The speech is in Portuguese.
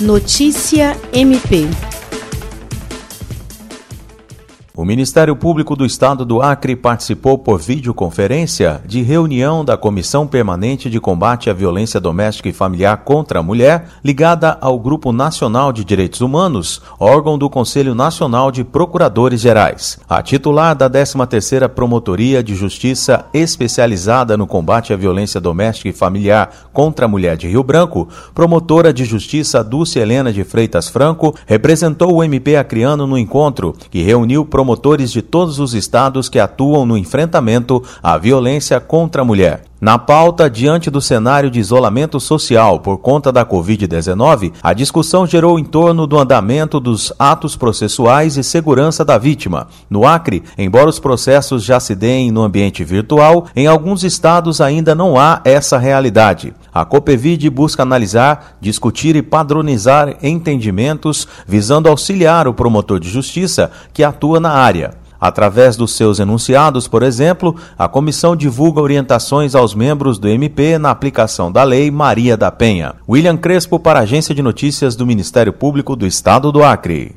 Notícia MP. O Ministério Público do Estado do Acre participou por videoconferência de reunião da Comissão Permanente de Combate à Violência Doméstica e Familiar contra a Mulher, ligada ao Grupo Nacional de Direitos Humanos, órgão do Conselho Nacional de Procuradores Gerais. A titular da 13ª Promotoria de Justiça especializada no combate à violência doméstica e familiar contra a mulher de Rio Branco, promotora de justiça Dulce Helena de Freitas Franco, representou o MP acreano no encontro, que reuniu promotores promotores de todos os estados que atuam no enfrentamento à violência contra a mulher. Na pauta, diante do cenário de isolamento social por conta da Covid-19, a discussão gerou em torno do andamento dos atos processuais e segurança da vítima. No Acre, embora os processos já se deem no ambiente virtual, em alguns estados ainda não há essa realidade. A Copevid busca analisar, discutir e padronizar entendimentos visando auxiliar o promotor de justiça que atua na área. Através dos seus enunciados, por exemplo, a comissão divulga orientações aos membros do MP na aplicação da Lei Maria da Penha. William Crespo para a Agência de Notícias do Ministério Público do Estado do Acre.